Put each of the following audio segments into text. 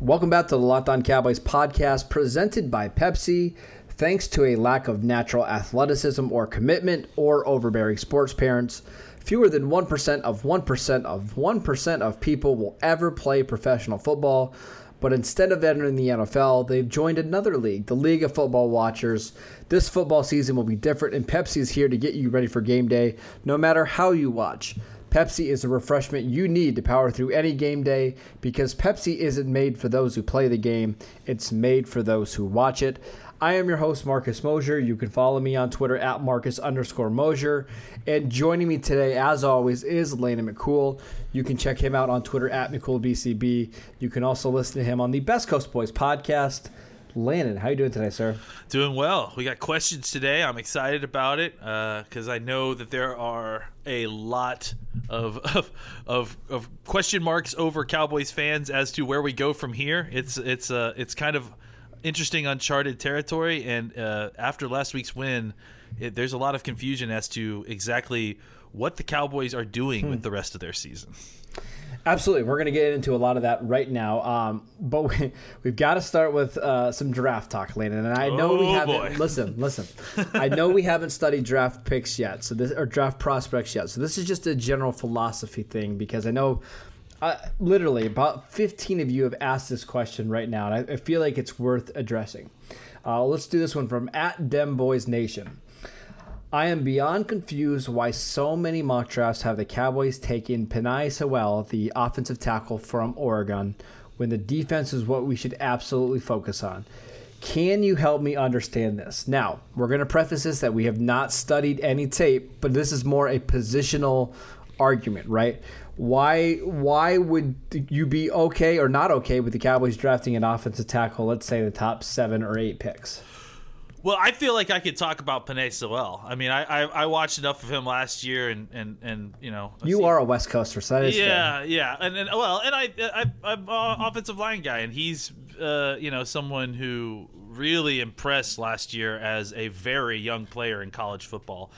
Welcome back to the Locked On Cowboys podcast presented by Pepsi. Thanks to a lack of natural athleticism or commitment or overbearing sports parents, fewer than 1% of 1% of 1% of people will ever play professional football. But instead of entering the NFL, they've joined another league, the League of Football Watchers. This football season will be different, and Pepsi is here to get you ready for game day, no matter how you watch. Pepsi is the refreshment you need to power through any game day because Pepsi isn't made for those who play the game, it's made for those who watch it. I am your host, Marcus Mosher. You can follow me on Twitter at Marcus underscore Mosher. And joining me today, as always, is Landon McCool. You can check him out on Twitter at McCoolBCB. You can also listen to him on the Best Coast Boys podcast. Landon, how you doing today, sir? Doing well. We got questions today. I'm excited about it because I know that there are a lot of, of of of question marks over Cowboys fans as to where we go from here. It's it's uh it's kind of interesting, uncharted territory, and uh, after last week's win, it, there's a lot of confusion as to exactly what the Cowboys are doing with the rest of their season. Absolutely. We're going to get into a lot of that right now. Um, but we, we've got to start with uh, some draft talk, Landon. And I know we Oh, haven't. boy. Listen, listen. I know we haven't studied draft picks yet, so this or draft prospects yet. So this is just a general philosophy thing because I know. Uh, literally, about 15 of you have asked this question right now, and I, I feel like it's worth addressing. Uh, let's do this one from at Dem Boys Nation. I am beyond confused why so many mock drafts have the Cowboys taking Penei Sewell, the offensive tackle from Oregon, when the defense is what we should absolutely focus on. Can you help me understand this? Now, we're going to preface this that we have not studied any tape, but this is more a positional argument, right? Why why would you be okay or not okay with the Cowboys drafting an offensive tackle, let's say the top 7 or 8 picks? Well, I feel like I could talk about Penei Sewell. I mean, I, I I watched enough of him last year, and and and you know, You see- are a West Coaster, so that is fair. yeah, yeah, and, and well, and I, I I'm an offensive line guy, and he's uh, you know someone who really impressed last year as a very young player in college football.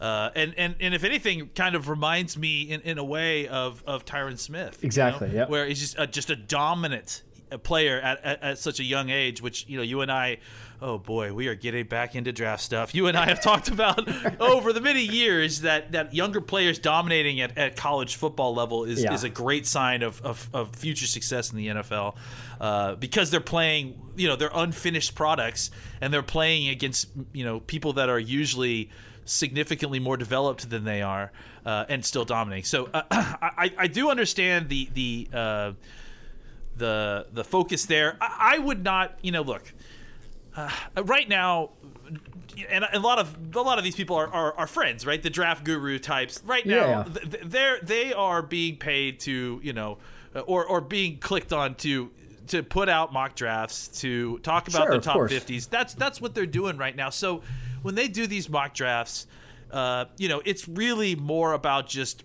Uh, and, and and if anything, kind of reminds me in, in a way of, of Tyron Smith. you Exactly, know, yep. Where he's just a, just a dominant player at, at, at such a young age, which you know you and I, oh boy, we are getting back into draft stuff. You and I have talked about over the many years that, that younger players dominating at, at college football level is, Yeah. is a great sign of, of, of future success in the NFL uh, because they're playing, you know, they're unfinished products and they're playing against, you know, people that are usually significantly more developed than they are uh, and still dominating. So uh, I, I do understand the the uh, the the focus there. I, I would not, you know, look uh, right now. And a lot of a lot of these people are, are, are friends, right? The draft guru types. Right now, Yeah. th- th- they're they are being paid to you know, uh, or or being clicked on to to put out mock drafts to talk about Sure, their top 50s. That's that's what they're doing right now. So when they do these mock drafts, uh, you know, it's really more about just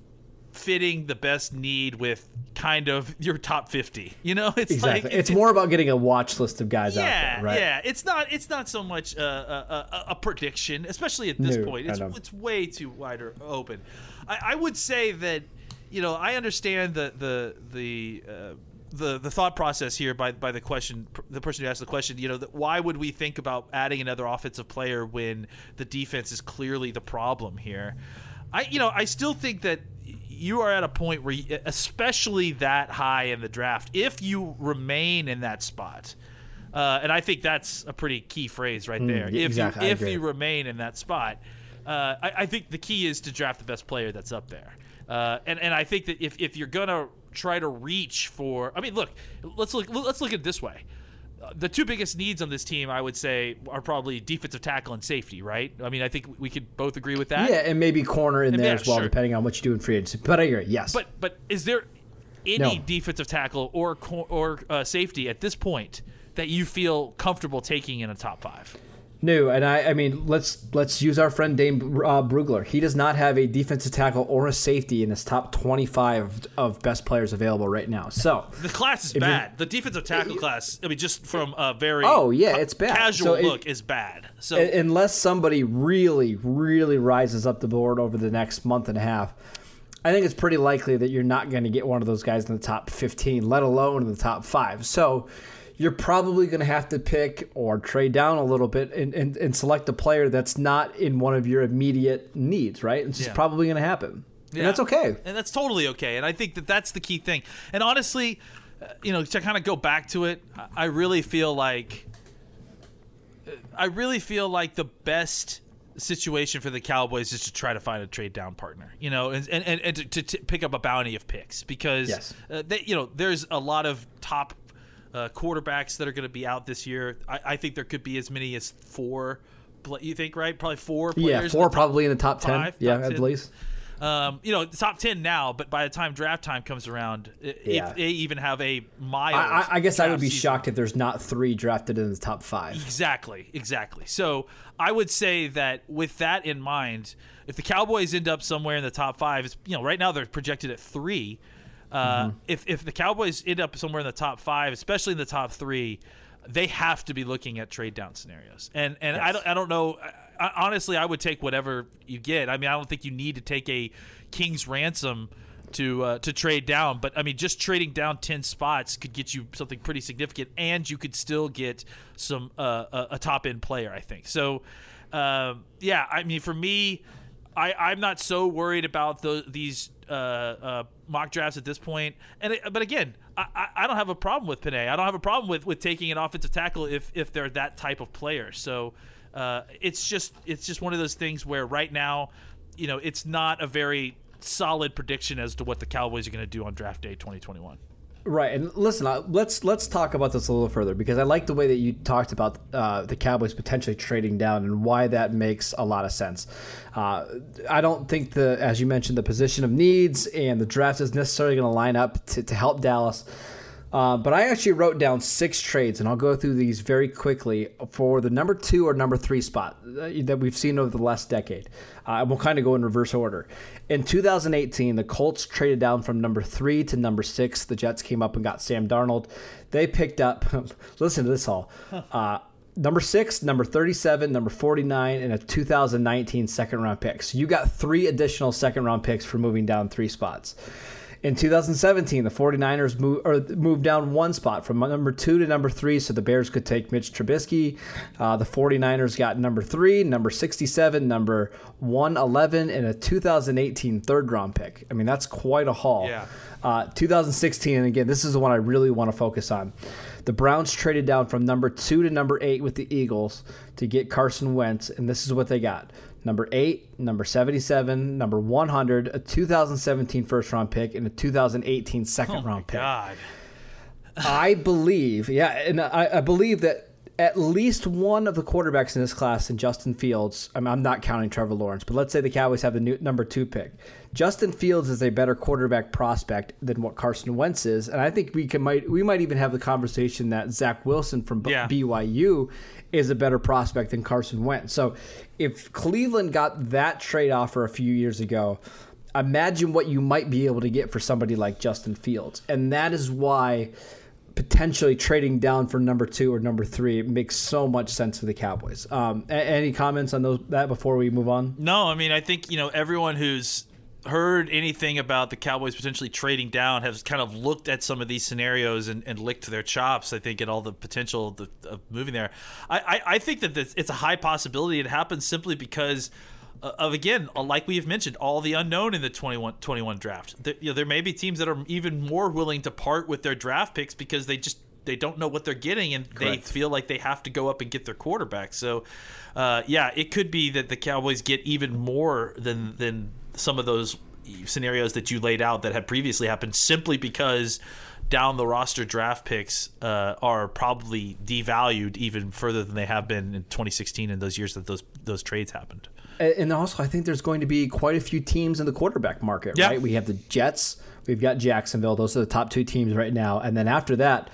fitting the best need with kind of your top 50. You know, it's Exactly. like it's, more about getting a watch list of guys out there, right? yeah. It's not. It's not so much a, a, a, a prediction, especially at this No, point. It's it's way too wider open. I, I would say that you know I understand the the the. Uh, the, the thought process here by, by the question the person who asked the question you know that why would we think about adding another offensive player when the defense is clearly the problem here I you know I still think that you are at a point where you, especially that high in the draft if you remain in that spot Uh, and I think that's a pretty key phrase right there. yeah, if exactly, you, if you remain in that spot, uh, I, I think the key is to draft the best player that's up there. Uh, and and I think that if, if you're gonna try to reach for, I mean, look, let's look let's look at it this way. The two biggest needs on this team, I would say, are probably defensive tackle and safety, right? I mean, I think we could both agree with that. Yeah, and maybe corner in there yeah, as well, sure. depending on what you do in free agency. But I agree. Yes. But but is there any No. defensive tackle or or uh, safety at this point that you feel comfortable taking in a top five? No, and I, I mean, let's let's use our friend Dane uh, Brugler. He does not have a defensive tackle or a safety in his top 25 of best players available right now. So, The class is bad. The defensive tackle class, I mean, just from a very Oh, yeah, it's bad. casual So look is bad. So unless somebody really, really rises up the board over the next month and a half, I think it's pretty likely that you're not going to get one of those guys in the top 15, let alone in the top five. So, you're probably going to have to pick or trade down a little bit and, and, and select a player that's not in one of your immediate needs, right? It's just Yeah. probably going to happen. Yeah. And that's okay. and that's totally okay. And I think that that's the key thing. And honestly, uh, you know, to kind of go back to it, I- I really feel like I really feel like the best situation for the Cowboys is to try to find a trade down partner, you know, and and, and to, to, to pick up a bounty of picks because Yes. uh, they, you know there's a lot of top uh, quarterbacks that are going to be out this year. I, I think there could be as many as four. You think right? Probably four. Players Yeah, four top probably in the top 10. five, yeah, top at 10. least. Um, you know, top ten now, but by the time draft time comes around, Yeah. if they even have a mild, I, I, I guess I would be season- shocked if there's not three drafted in the top five. Exactly, exactly. So I would say that with that in mind, if the Cowboys end up somewhere in the top five, it's, you know, right now they're projected at three. Uh, Mm-hmm. If if the Cowboys end up somewhere in the top five, especially in the top three, they have to be looking at trade down scenarios. And and I don't I don't know. I, honestly, I would take whatever you get. I mean, I don't think you need to take a king's ransom to uh, to trade down. But I mean, just trading down ten spots could get you something pretty significant, and you could still get some uh, a, a top end player. I think so. Um, yeah, I mean, for me, I, I'm not so worried about the, these uh, uh, mock drafts at this point. And it, but again, I, I- don't have a problem with Penei. I don't have a problem with, with taking an offensive tackle if if they're that type of player. So uh, it's just it's just one of those things where right now, you know, it's not a very solid prediction as to what the Cowboys are going to do on draft day 2021. Right, and listen, uh, let's let's talk about this a little further because I like the way that you talked about uh, the Cowboys potentially trading down and why that makes a lot of sense. Uh, I don't think the, as you mentioned, the position of needs and the draft is necessarily going to line up to, to help Dallas. Uh, but I actually wrote down six trades, and I'll go through these very quickly for the number two or number three spot that we've seen over the last decade. Uh, and we'll kind of go in reverse order. In 2018, the Colts traded down from number three to number six. The Jets came up and got Sam Darnold. They picked up, listen to this all. Uh, Number six, number 37, number 49, and a 2019 second round pick. So you got three additional second round picks for moving down three spots. In 2017, the 49ers move, or moved down one spot from number two to number three so the Bears could take Mitch Trubisky. Uh, the 49ers got number three, number 67, number 111, and a 2018 third round pick. I mean, that's quite a haul. Yeah. Uh, 2016, and again, this is the one I really want to focus on. The Browns traded down from number two to number eight with the Eagles to get Carson Wentz, and this is what they got number eight, number 77, number 100, a 2017 first round pick, and a 2018 second oh round pick. God. I believe, yeah, and I, I believe that at least one of the quarterbacks in this class, in Justin Fields, I'm, I'm not counting Trevor Lawrence, but let's say the Cowboys have the new, number two pick. Justin Fields is a better quarterback prospect than what Carson Wentz is, and I think we can might we might even have the conversation that Zach Wilson from Yeah. BYU is a better prospect than Carson Wentz. So if Cleveland got that trade offer a few years ago, imagine what you might be able to get for somebody like Justin Fields. And that is why potentially trading down for number two or number three makes so much sense for the Cowboys. Um, a- any comments on those that before we move on? No, I mean, I think, you know, everyone who's heard anything about the Cowboys potentially trading down has kind of looked at some of these scenarios and, and licked their chops, I think, at all the potential of, the, of moving there. I, I, I think that this, it's a high possibility it happens simply because of, again, uh, like we have mentioned, all the unknown in the 21, 21 draft. There, you know, there may be teams that are even more willing to part with their draft picks because they just they don't know what they're getting, and Correct. they feel like they have to go up and get their quarterback. So, uh, yeah, it could be that the Cowboys get even more than than some of those scenarios that you laid out that had previously happened, simply because down the roster draft picks uh, are probably devalued even further than they have been in 2016 and those years that those those trades happened. And also, I think there's going to be quite a few teams in the quarterback market, Yeah. right? We have the Jets, we've got Jacksonville. Those are the top two teams right now. And then after that,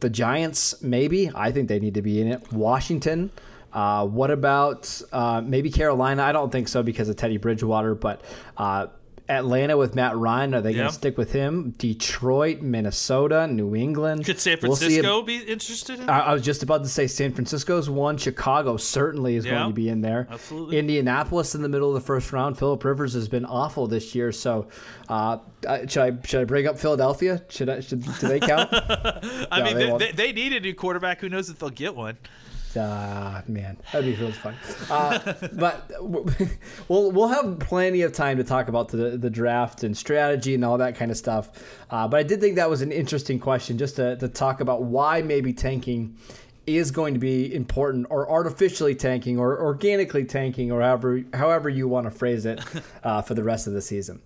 the Giants, maybe. I think they need to be in it. Washington. Uh, what about uh, maybe Carolina? I don't think so because of Teddy Bridgewater, but uh, Atlanta with Matt Ryan, are they going to stick with him? Detroit, Minnesota, New England. Could San We'll Francisco be interested in? I, I was just about to say San Francisco's one. Chicago certainly is Yeah, going to be in there. absolutely. Indianapolis in the middle of the first round. Philip Rivers has been awful this year. So, uh, should I should I bring up Philadelphia? Should I? Should, do they count? I No, mean, they, they, they need a new quarterback. Who knows if they'll get one? Ah, man, that'd be really fun. Uh, but we'll we'll have plenty of time to talk about the the draft and strategy and all that kind of stuff. Uh, but I did think that was an interesting question, just to, to talk about why maybe tanking is going to be important, or artificially tanking, or organically tanking, or however however you want to phrase it uh, for the rest of the season.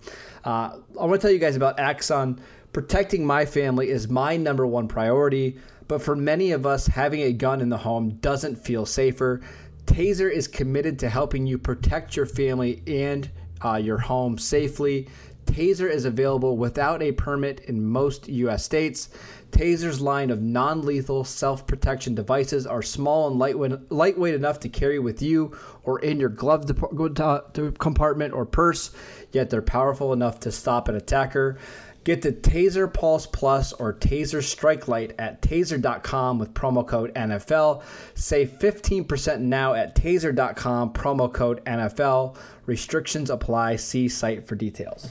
Uh, I want to tell you guys about Axon. Protecting my family is my number one priority. But for many of us, having a gun in the home doesn't feel safer. Taser is committed to helping you protect your family and uh, your home safely. Taser is available without a permit in most U.S. states. Taser's line of non lethal self protection devices are small and lightweight, lightweight enough to carry with you or in your glove dep- uh, compartment or purse, yet they're powerful enough to stop an attacker. Get the Taser Pulse Plus or Taser Strike Light at taser.com with promo code NFL. Save 15% now at taser.com, promo code NFL. Restrictions apply. See site for details.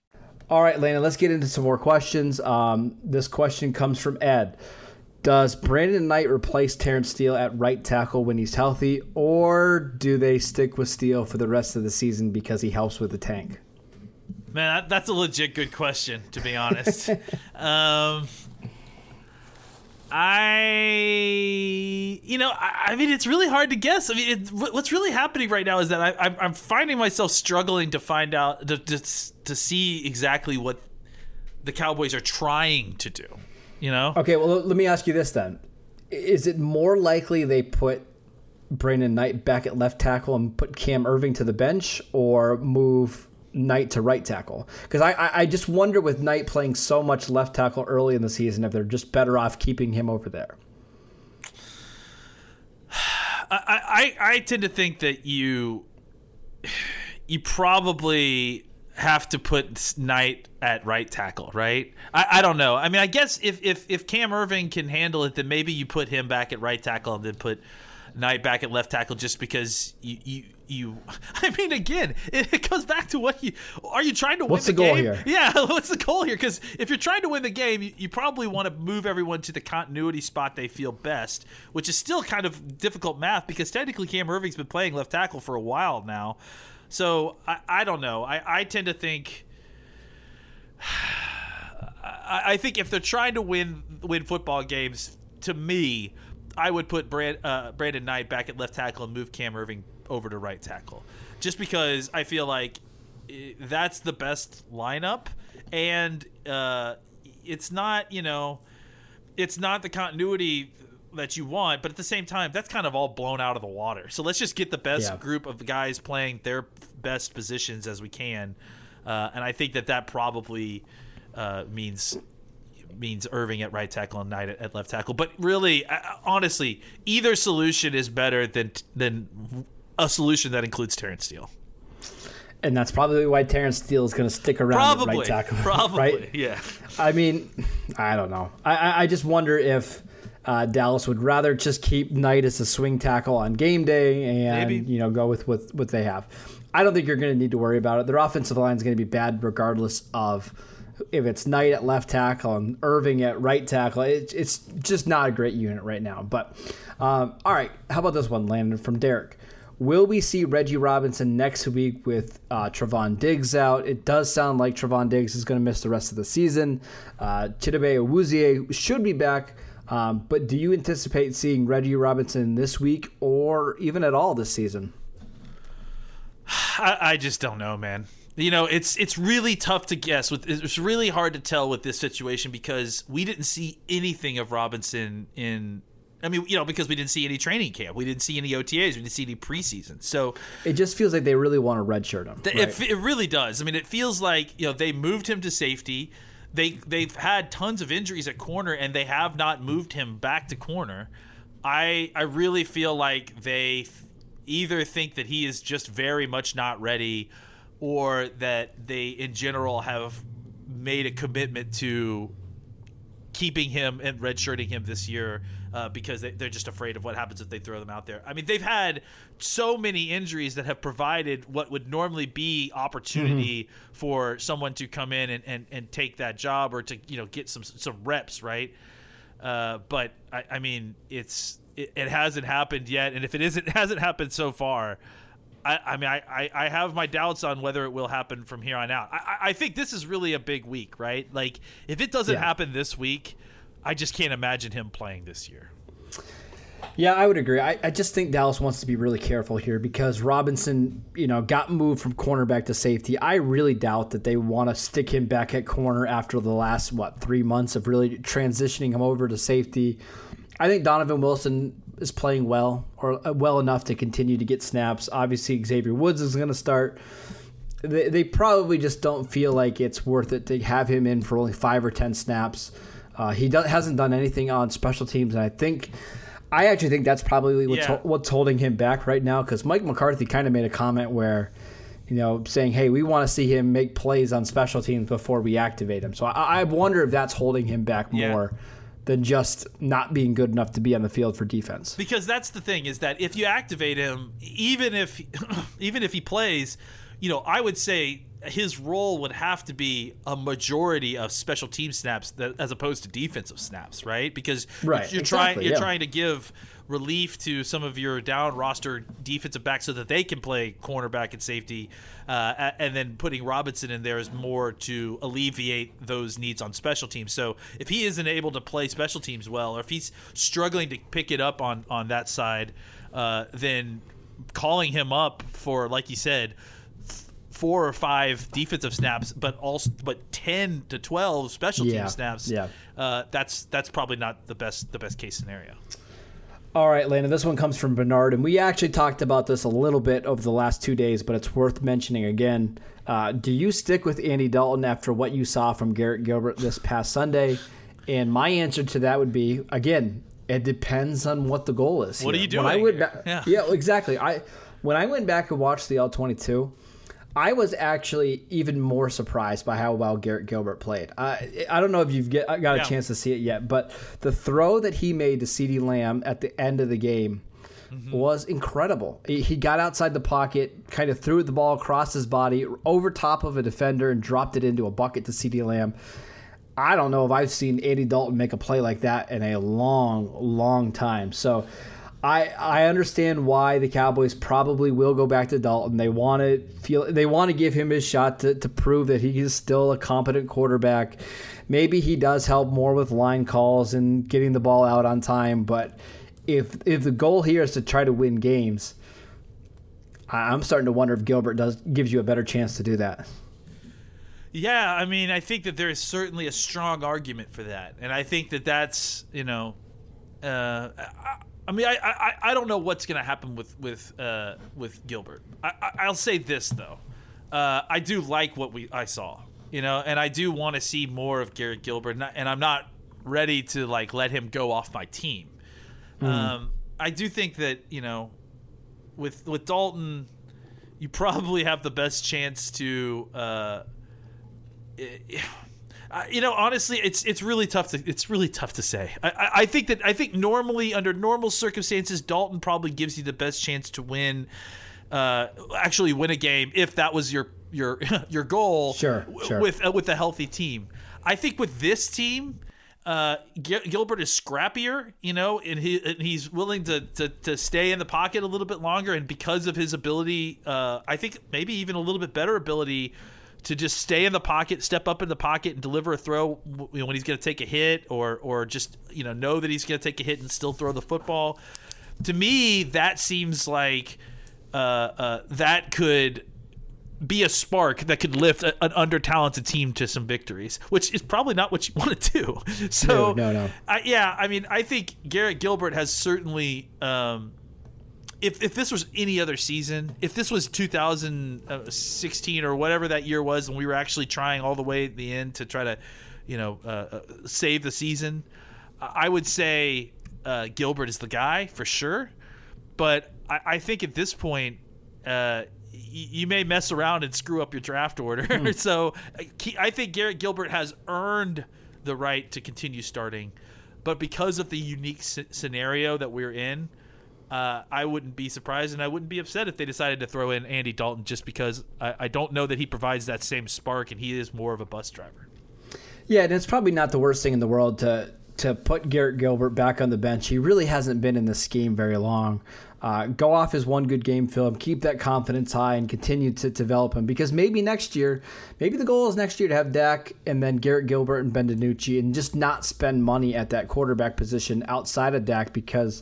All right, Lana, let's get into some more questions. Um, this question comes from Ed. Does Brandon Knight replace Terrence Steele at right tackle when he's healthy, or do they stick with Steele for the rest of the season because he helps with the tank? Man, that's a legit good question, to be honest. um, I, you know, I, I mean, it's really hard to guess. I mean, it, what's really happening right now is that I, I'm, I'm finding myself struggling to find out, to, to, to see exactly what the Cowboys are trying to do. You know? Okay, well, let me ask you this then. Is it more likely they put Brandon Knight back at left tackle and put Cam Erving to the bench or move Knight to right tackle? Because I, I, I just wonder with Knight playing so much left tackle early in the season if they're just better off keeping him over there. I, I, I tend to think that you you probably have to put Knight at right tackle, right? I, I don't know. I mean, I guess if, if if Cam Erving can handle it, then maybe you put him back at right tackle and then put Knight back at left tackle, just because you you. you I mean, again, it, it goes back to what you are. You trying to What's win the goal game? here? Yeah, what's the goal here? Because if you're trying to win the game, you, you probably want to move everyone to the continuity spot they feel best, which is still kind of difficult math because technically Cam Erving's been playing left tackle for a while now. So I, I don't know. I, I tend to think. I, I think if they're trying to win win football games, to me, I would put Brand, uh, Brandon Knight back at left tackle and move Cam Erving over to right tackle, just because I feel like eh, that's the best lineup, and uh, it's not you know, it's not the continuity that you want, but at the same time, that's kind of all blown out of the water. So let's just get the best Yeah. group of guys playing their best positions as we can, uh, and I think that that probably uh, means means Erving at right tackle and Knight at, at left tackle. But really, uh, honestly, either solution is better than than a solution that includes Terrence Steele. and that's probably why Terrence Steele is going to stick around at Probably, right tackle. probably, right? yeah. I mean, I don't know. I, I, just wonder if uh, Dallas would rather just keep Knight as a swing tackle on game day and Maybe. you know go with, with what they have. I don't think you're going to need to worry about it. Their offensive line is going to be bad regardless of if it's Knight at left tackle and Erving at right tackle. It, it's just not a great unit right now. But um, all right, how about this one, Landon from Derek? Will we see Reggie Robinson next week with uh, Trevon Diggs out? It does sound like Trevon Diggs is going to miss the rest of the season. Uh, Chidobe Awuzie should be back, um, but do you anticipate seeing Reggie Robinson this week or even at all this season? I, I just don't know, man. You know, it's it's really tough to guess. With it's really hard to tell with this situation because we didn't see anything of Robinson in. I mean, you know, because we didn't see any training camp, we didn't see any OTAs, we didn't see any preseason. So It just feels like they really want to redshirt him. Th- right? It, it really does. I mean, it feels like you know they moved him to safety. They they've had tons of injuries at corner, and they have not moved him back to corner. I I really feel like they th- either think that he is just very much not ready, or that they in general have made a commitment to keeping him and redshirting him this year uh, because they, they're just afraid of what happens if they throw them out there. I mean, they've had so many injuries that have provided what would normally be opportunity for someone to come in and, and, and take that job or to you know get some some reps, right? Uh, but I, I mean, it's it, it hasn't happened yet, and if it isn't hasn't happened so far. I, I mean, I, I, I have my doubts on whether it will happen from here on out. I, I- I think this is really a big week, right? Like, if it doesn't Yeah. happen this week, I just can't imagine him playing this year. Yeah, I would agree. I, I just think Dallas wants to be really careful here because Robinson, you know, got moved from cornerback to safety. I really doubt that they want to stick him back at corner after the last what three months of really transitioning him over to safety. I think Donovan Wilson is playing well or uh, well enough to continue to get snaps. Obviously, Xavier Woods is going to start. They, they probably just don't feel like it's worth it to have him in for only five or ten snaps. Uh, he do, hasn't done anything on special teams, and I think I actually think that's probably what's, Yeah. what's holding him back right now. Because Mike McCarthy kind of made a comment where, you know, saying, "Hey, we want to see him make plays on special teams before we activate him." So I, I wonder if that's holding him back Yeah. Than just not being good enough to be on the field for defense. because that's the thing is that if you activate him even if even if he plays you know i would say his role would have to be a majority of special team snaps that, as opposed to defensive snaps right because you're- Right, you're, trying you're yeah. trying to give relief to some of your down roster defensive backs so that they can play cornerback and safety uh, and then putting robinson in there is more to alleviate those needs on special teams so if he isn't able to play special teams well or if he's struggling to pick it up on on that side uh, then calling him up for like you said four or five defensive snaps but also but 10 to 12 special Yeah, team snaps yeah. uh, that's that's probably not the best the best case scenario All right, Landon, this one comes from Bernard, and we actually talked about this a little bit over the last two days, but it's worth mentioning again. Uh, do you stick with Andy Dalton after what you saw from Garrett Gilbert this past Sunday? And my answer to that would be again, it depends on what the goal is. What are here. you When I doing? went back, Yeah. yeah, exactly. I when I went back and watched the All twenty two, I was actually even more surprised by how well Garrett Gilbert played. I I don't know if you've get, got a Yeah. chance to see it yet, but the throw that he made to CeeDee Lamb at the end of the game mm-hmm. was incredible. He he got outside the pocket, kind of threw the ball across his body over top of a defender and dropped it into a bucket to CeeDee Lamb. I don't know if I've seen Andy Dalton make a play like that in a long, long time. So I I understand why the Cowboys probably will go back to Dalton. They want to feel they want to give him his shot to, to prove that he is still a competent quarterback. Maybe he does help more with line calls and getting the ball out on time, but if if the goal here is to try to win games, I'm starting to wonder if Gilbert does gives you a better chance to do that. Yeah, I mean, I think that there is certainly a strong argument for that, and I think that that's you know, uh, I, I mean, I, I I don't know what's going to happen with with uh, with Gilbert. I, I, I'll say this though, uh, I do like what we I saw, you know, and I do want to see more of Garrett Gilbert, and, I, and I'm not ready to like let him go off my team. Um, I do think that you know, with with Dalton you probably have the best chance to. Uh, uh, you know, honestly, it's it's really tough to it's really tough to say. I, I, I think that I think normally under normal circumstances, Dalton probably gives you the best chance to win, uh, actually win a game if that was your your your goal. Sure, sure. With uh, with a healthy team, I think with this team, uh, Gilbert is scrappier, you know, and he and he's willing to, to to stay in the pocket a little bit longer, and because of his ability, uh, I think maybe even a little bit better ability to just stay in the pocket, step up in the pocket, and deliver a throw you know, when he's going to take a hit, or or just you know know that he's going to take a hit and still throw the football. To me, that seems like uh, uh, that could be a spark that could lift a, an under talented team to some victories, which is probably not what you want to do. So, no, no, no. I, yeah, I mean, I think Garrett Gilbert has certainly. Um, if, if this was any other season, if this was 2016 or whatever that year was, and we were actually trying all the way at the end to try to, you know, uh, uh, save the season, I would say uh, Gilbert is the guy for sure. But I, I think at this point, uh, you may mess around and screw up your draft order. Hmm. so I think Garrett Gilbert has earned the right to continue starting, but because of the unique scenario that we're in, uh, I wouldn't be surprised and I wouldn't be upset if they decided to throw in Andy Dalton just because I, I don't know that he provides that same spark and he is more of a bus driver. Yeah, and it's probably not the worst thing in the world to to put Garrett Gilbert back on the bench. He really hasn't been in the scheme very long. Uh, go off his one good game film, keep that confidence high, and continue to develop him. Because maybe next year, maybe the goal is next year to have Dak and then Garrett Gilbert and Ben DiNucci, and just not spend money at that quarterback position outside of Dak because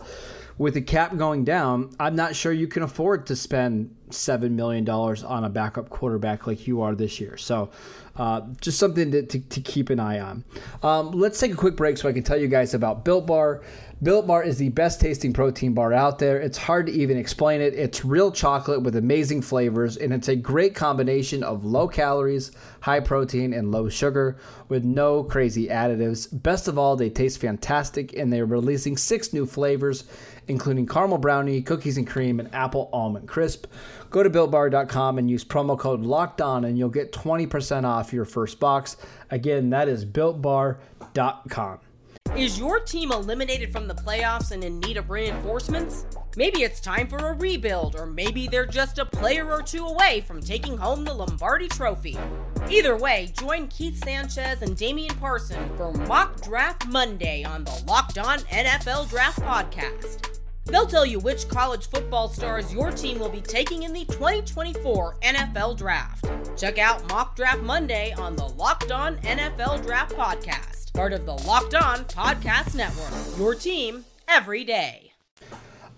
with the cap going down, I'm not sure you can afford to spend seven million dollars on a backup quarterback like you are this year. So, uh, just something to, to, to, keep an eye on. Um, let's take a quick break so I can tell you guys about Built Bar. Built Bar is the best tasting protein bar out there. It's hard to even explain it. It's real chocolate with amazing flavors, and it's a great combination of low calories, high protein, and low sugar with no crazy additives. Best of all, they taste fantastic, and they're releasing six new flavors, including caramel brownie, cookies and cream, and apple almond crisp. Go to builtbar.com and use promo code locked on, and you'll get 20% off your first box. Again, that is builtbar.com. Is your team eliminated from the playoffs and in need of reinforcements? Maybe it's time for a rebuild, or maybe they're just a player or two away from taking home the Lombardi Trophy. Either way, join Keith Sanchez and Damian Parson for Mock Draft Monday on the Locked On NFL Draft Podcast. They'll tell you which college football stars your team will be taking in the 2024 NFL Draft. Check out Mock Draft Monday on the Locked On NFL Draft Podcast, part of the Locked On Podcast Network. Your team every day.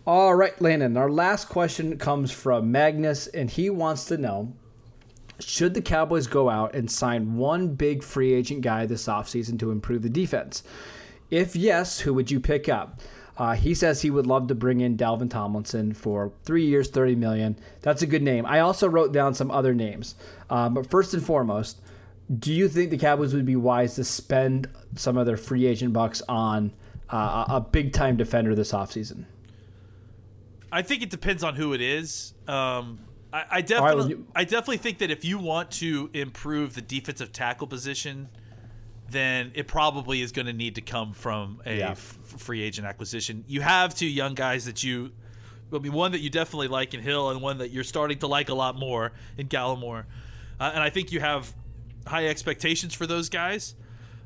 All right, Landon, our last question comes from Magnus, and he wants to know should the Cowboys go out and sign one big free agent guy this offseason to improve the defense? If yes, who would you pick up? Uh, he says he would love to bring in Dalvin Tomlinson for three years, thirty million. That's a good name. I also wrote down some other names, uh, but first and foremost, do you think the Cowboys would be wise to spend some of their free agent bucks on uh, a big time defender this offseason? I think it depends on who it is. Um, I, I definitely, right, you- I definitely think that if you want to improve the defensive tackle position then it probably is going to need to come from a yeah. f- free agent acquisition. You have two young guys that you, I mean, one that you definitely like in Hill, and one that you're starting to like a lot more in Gallimore. Uh, and I think you have high expectations for those guys.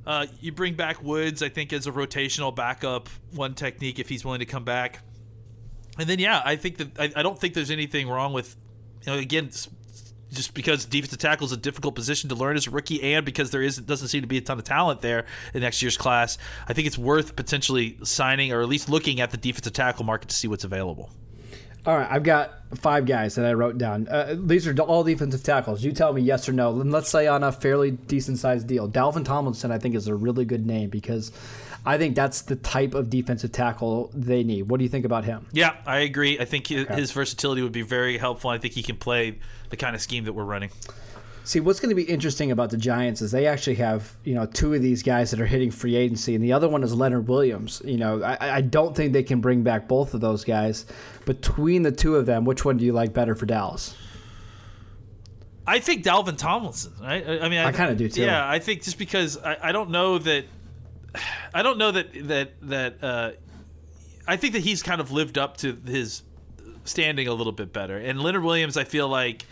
Uh, you bring back Woods, I think, as a rotational backup, one technique if he's willing to come back. And then, yeah, I think that I, I don't think there's anything wrong with, you know, again, just because defensive tackle is a difficult position to learn as a rookie, and because there is doesn't seem to be a ton of talent there in next year's class, I think it's worth potentially signing or at least looking at the defensive tackle market to see what's available. All right, I've got five guys that I wrote down. Uh, these are all defensive tackles. You tell me yes or no. And let's say on a fairly decent sized deal. Dalvin Tomlinson, I think, is a really good name because I think that's the type of defensive tackle they need. What do you think about him? Yeah, I agree. I think his, okay. his versatility would be very helpful. I think he can play the kind of scheme that we're running. See, what's going to be interesting about the Giants is they actually have, you know, two of these guys that are hitting free agency, and the other one is Leonard Williams. You know, I, I don't think they can bring back both of those guys. Between the two of them, which one do you like better for Dallas? I think Dalvin Tomlinson. Right? I I mean, I, I kinda do, too. Yeah, I think just because I, I don't know that, I don't know that that that. Uh, I think that he's kind of lived up to his standing a little bit better. And Leonard Williams, I feel like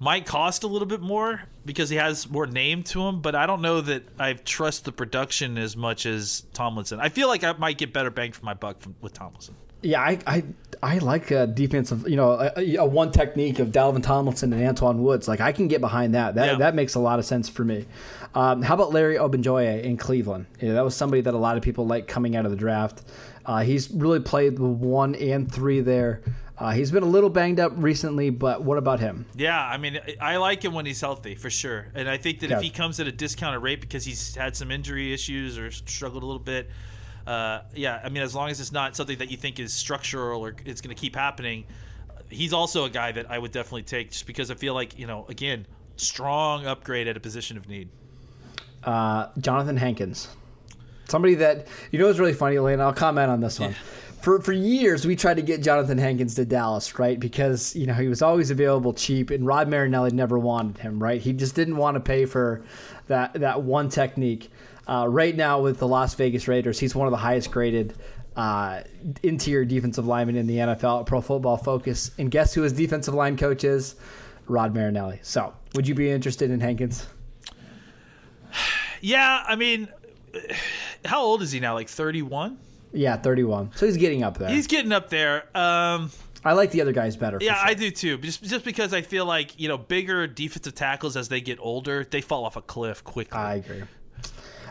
might cost a little bit more because he has more name to him, but I don't know that I trust the production as much as Tomlinson. I feel like I might get better bang for my buck from, with Tomlinson. Yeah, I I, I like a defensive, you know, a, a one technique of Dalvin Tomlinson and Antwaun Woods. Like I can get behind that. That Yeah. that makes a lot of sense for me. Um, how about Larry Ogunjobi in Cleveland? You know, that was somebody that a lot of people like coming out of the draft. Uh, he's really played the one and three there. Uh, he's been a little banged up recently, but what about him? Yeah, I mean, I like him when he's healthy for sure, and I think that Yeah. if he comes at a discounted rate because he's had some injury issues or struggled a little bit, uh, yeah, I mean, as long as it's not something that you think is structural or it's going to keep happening, he's also a guy that I would definitely take just because I feel like you know, again, strong upgrade at a position of need. Uh, Johnathan Hankins, somebody that you know is really funny, Elaine. I'll comment on this one. For for years, we tried to get Johnathan Hankins to Dallas, right? Because you know he was always available cheap, and Rod Marinelli never wanted him, right? He just didn't want to pay for that that one technique. Uh, right now, with the Las Vegas Raiders, he's one of the highest graded uh, interior defensive linemen in the NFL at Pro Football Focus. And guess who his defensive line coach is? Rod Marinelli. So, would you be interested in Hankins? Yeah, I mean, how old is he now? Like thirty-one. Yeah, 31. So he's getting up there. He's getting up there. Um, I like the other guys better. Yeah, sure. I do too. Just just because I feel like you know bigger defensive tackles as they get older, they fall off a cliff quickly. I agree.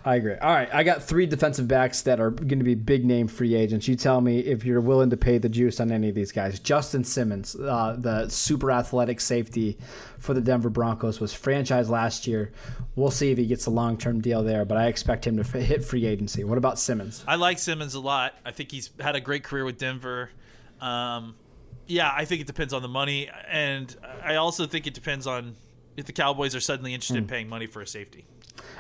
I agree. All right, I got three defensive backs that are going to be big name free agents. You tell me if you're willing to pay the juice on any of these guys. Justin Simmons, uh, the super athletic safety for the Denver Broncos, was franchised last year. We'll see if he gets a long term deal there, but I expect him to f- hit free agency. What about Simmons? I like Simmons a lot. I think he's had a great career with Denver. Um, yeah, I think it depends on the money, and I also think it depends on if the Cowboys are suddenly interested Hmm. in paying money for a safety.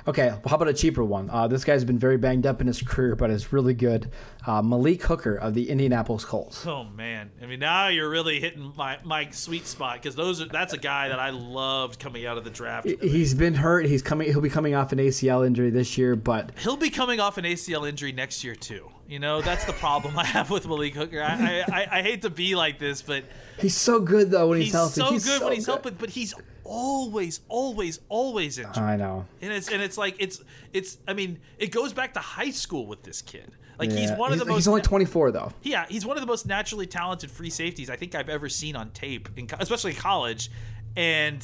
Okay, how about a cheaper one? Uh, this guy's been very banged up in his career, but is really good. Uh, Malik Hooker of the Indianapolis Colts. Oh man, I mean now you're really hitting my, my sweet spot because those are that's a guy that I loved coming out of the draft. He's been hurt. He's coming. He'll be coming off an ACL injury this year, but He'll be coming off an ACL injury next year too. You know that's the problem I have with Malik Hooker. I, I, I hate to be like this, but he's so good though when he's, healthy. he's, healthy. so He's good so when he's good. healthy, but he's always, always, always injured. I know. and it's and it's like it's it's. I mean, it goes back to high school with this kid. Like he's Yeah. one of the most. He's only 24 though. Yeah, he's one of the most naturally talented free safeties I think I've ever seen on tape, in, especially in college, and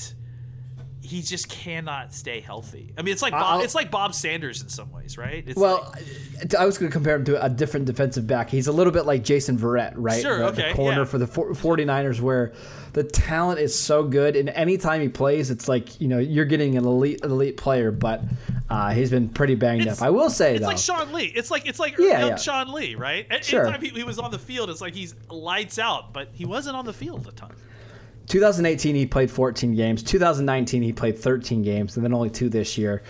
he just cannot stay healthy. I mean, it's like Bob, I'll- it's like Bob Sanders in some ways, right? It's Well, like- I was going to compare him to a different defensive back. He's a little bit like Jason Verrett, right? Sure, the, okay, the corner yeah. for the for- 49ers where the talent is so good and anytime he plays it's like, you know, you're getting an elite elite player, but uh, he's been pretty banged It's- up. I will say it's though. like Sean Lee. It's like it's like Yeah, yeah. Sean Lee, right? Sure. Anytime he, he was on the field, it's like he's lights out, but he wasn't on the field a ton. 2018 he played 14 games. 2019 he played 13 games, and then only two this year.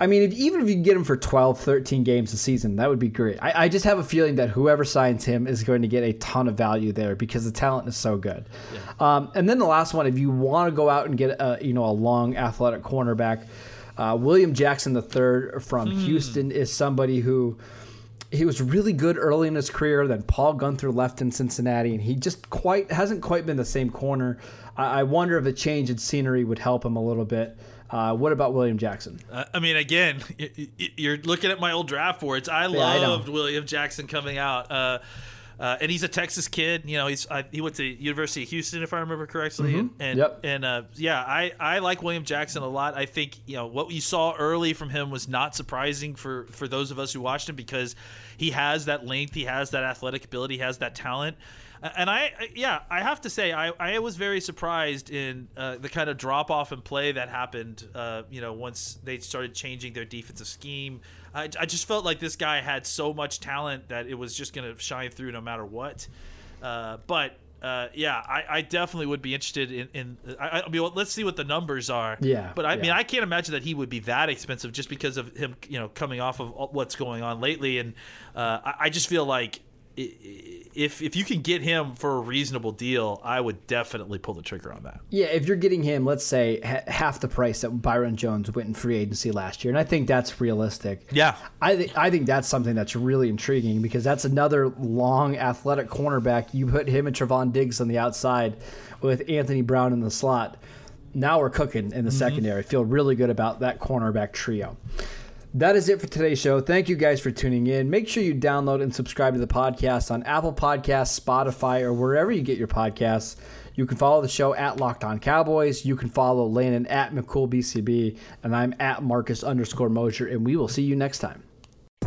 I mean, if, even if you can get him for 12, 13 games a season, that would be great. I, I just have a feeling that whoever signs him is going to get a ton of value there because the talent is so good. Um, and then the last one, if you want to go out and get a you know a long athletic cornerback, uh, William Jackson III from Houston is somebody who he was really good early in his career. Then Paul Guenther left in Cincinnati, and he just quite hasn't quite been the same corner. I, I wonder if a change in scenery would help him a little bit. Uh, what about William Jackson? Uh, I mean, again, you're looking at my old draft boards. I I know. loved William Jackson coming out. Uh, uh, and he's a Texas kid. You know, he's I, he went to University of Houston, if I remember correctly. And Mm-hmm. Yep. and uh, yeah, I, I like William Jackson a lot. I think you know what you saw early from him was not surprising for for those of us who watched him because he has that length, he has that athletic ability, he has that talent. And I, I- yeah, I have to say, I, I was very surprised in uh, the kind of drop off in play that happened. Uh, you know, once they started changing their defensive scheme, I, I just felt like this guy had so much talent that it was just going to shine through no matter what. Uh, but uh, yeah, I, I definitely would be interested in. in I, I mean, well, let's see what the numbers are. Yeah, But I mean. I can't imagine that he would be that expensive just because of him, you know, coming off of what's going on lately. And uh, I, I just feel like if if you can get him for a reasonable deal, I would definitely pull the trigger on that. Yeah, if you're getting him, let's say ha- half the price that Byron Jones went in free agency last year, and I think that's realistic. Yeah, I think I think that's something that's really intriguing because that's another long athletic cornerback. You put him and Trevon Diggs on the outside with Anthony Brown in the slot. Now we're cooking in the mm-hmm. secondary. Feel really good about that cornerback trio. That is it for today's show. Thank you guys for tuning in. Make sure you download and subscribe to the podcast on Apple Podcasts, Spotify, or wherever you get your podcasts. You can follow the show at Locked On Cowboys. You can follow Landon at McCoolBCB, and I'm at Marcus underscore Mosher, and we will see you next time.